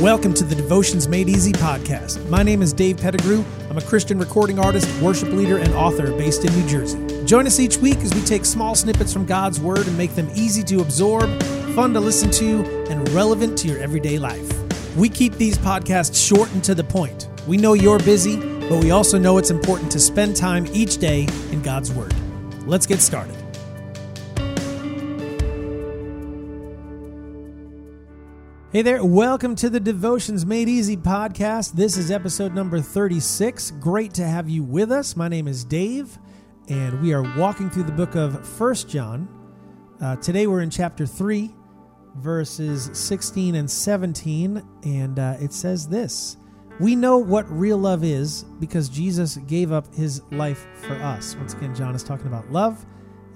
Welcome to the Devotions Made Easy podcast. My name is Dave Pettigrew. I'm a Christian recording artist, worship leader, and author based in New Jersey. Join us each week as we take small snippets from God's Word and make them easy to absorb, fun to listen to, and relevant to your everyday life. We keep these podcasts short and to the point. We know you're busy, but we also know it's important to spend time each day in God's Word. Let's get started. Hey there, welcome to the Devotions Made Easy podcast. This is episode number 36. Great to have you with us. My name is Dave, and we are walking through the book of First John. Uh, today we're in chapter 3, verses 16 and 17, and uh, it says this We know what real love is because Jesus gave up his life for us. Once again, John is talking about love.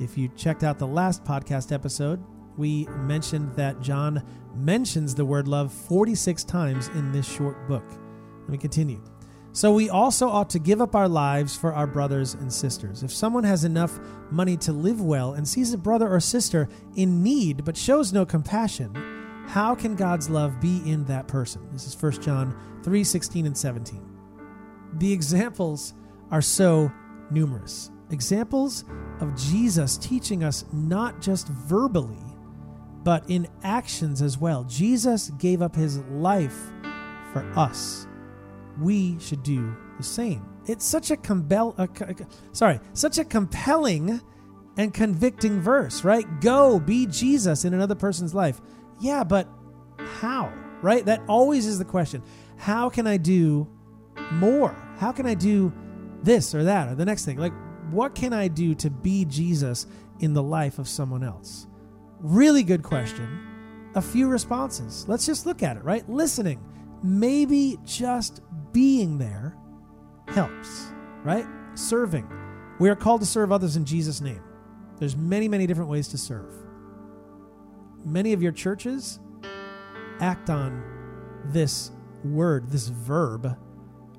If you checked out the last podcast episode, we mentioned that John mentions the word love 46 times in this short book. Let me continue. So, we also ought to give up our lives for our brothers and sisters. If someone has enough money to live well and sees a brother or sister in need but shows no compassion, how can God's love be in that person? This is 1 John 3 16 and 17. The examples are so numerous. Examples of Jesus teaching us not just verbally, but in actions as well. Jesus gave up his life for us. We should do the same. It's such a compel, uh, sorry, such a compelling and convicting verse, right? Go be Jesus in another person's life. Yeah, but how? Right? That always is the question. How can I do more? How can I do this or that or the next thing? Like, what can I do to be Jesus in the life of someone else? Really good question. A few responses. Let's just look at it, right? Listening. Maybe just being there helps, right? Serving. We are called to serve others in Jesus' name. There's many, many different ways to serve. Many of your churches act on this word, this verb,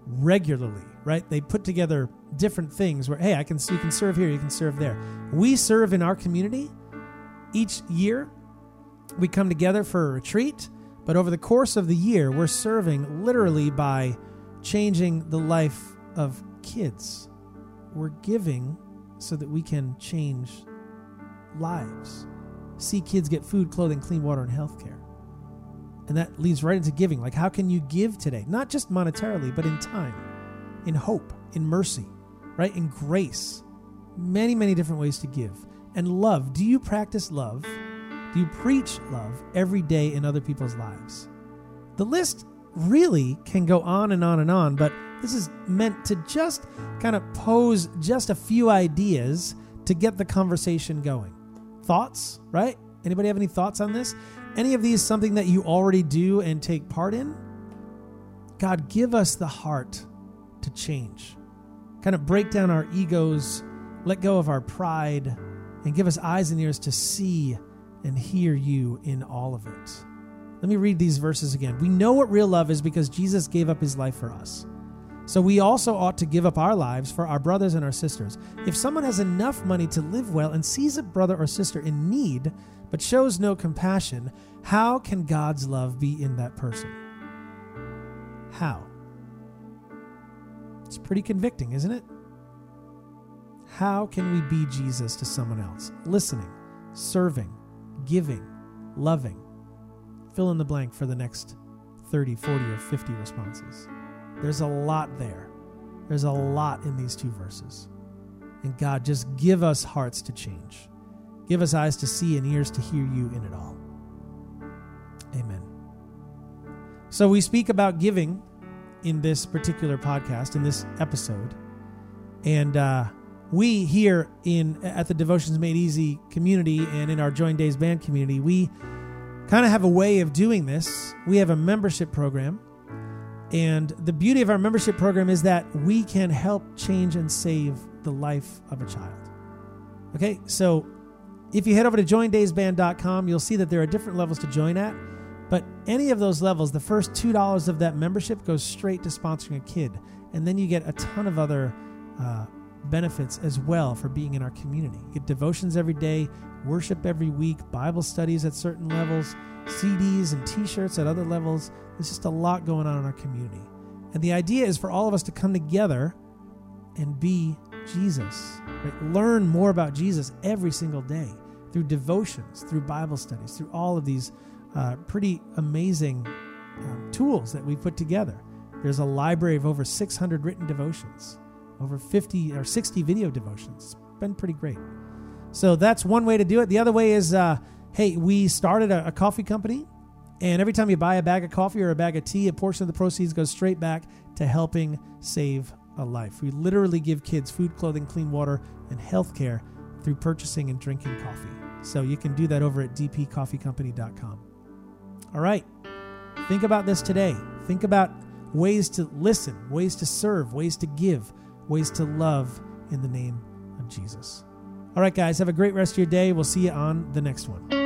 regularly, right? They put together different things where, hey, I can you can serve here, you can serve there. We serve in our community each year, we come together for a retreat, but over the course of the year, we're serving literally by changing the life of kids. We're giving so that we can change lives, see kids get food, clothing, clean water, and health care. And that leads right into giving. Like, how can you give today? Not just monetarily, but in time, in hope, in mercy, right? In grace. Many, many different ways to give and love. Do you practice love? Do you preach love every day in other people's lives? The list really can go on and on and on, but this is meant to just kind of pose just a few ideas to get the conversation going. Thoughts, right? Anybody have any thoughts on this? Any of these something that you already do and take part in? God, give us the heart to change. Kind of break down our egos, let go of our pride, and give us eyes and ears to see and hear you in all of it. Let me read these verses again. We know what real love is because Jesus gave up his life for us. So we also ought to give up our lives for our brothers and our sisters. If someone has enough money to live well and sees a brother or sister in need but shows no compassion, how can God's love be in that person? How? It's pretty convicting, isn't it? How can we be Jesus to someone else? Listening, serving, giving, loving. Fill in the blank for the next 30, 40, or 50 responses. There's a lot there. There's a lot in these two verses. And God, just give us hearts to change. Give us eyes to see and ears to hear you in it all. Amen. So we speak about giving in this particular podcast, in this episode. And uh, we here in at the Devotions Made Easy community and in our Join Dave's band community, we kind of have a way of doing this. We have a membership program. And the beauty of our membership program is that we can help change and save the life of a child. Okay, so if you head over to joindavesband.com, you'll see that there are different levels to join at. But any of those levels, the first $2 of that membership goes straight to sponsoring a kid. And then you get a ton of other uh, benefits as well for being in our community. Get devotions every day, worship every week, Bible studies at certain levels, CDs and t shirts at other levels. There's just a lot going on in our community. And the idea is for all of us to come together and be Jesus, right? learn more about Jesus every single day through devotions, through Bible studies, through all of these uh, pretty amazing um, tools that we put together. There's a library of over 600 written devotions, over 50 or 60 video devotions. It's been pretty great. So that's one way to do it. The other way is uh, hey, we started a, a coffee company, and every time you buy a bag of coffee or a bag of tea, a portion of the proceeds goes straight back to helping save a life. We literally give kids food, clothing, clean water, and health care through purchasing and drinking coffee. So you can do that over at dpcoffeecompany.com. All right. Think about this today. Think about ways to listen, ways to serve, ways to give, ways to love in the name of Jesus. All right, guys, have a great rest of your day. We'll see you on the next one.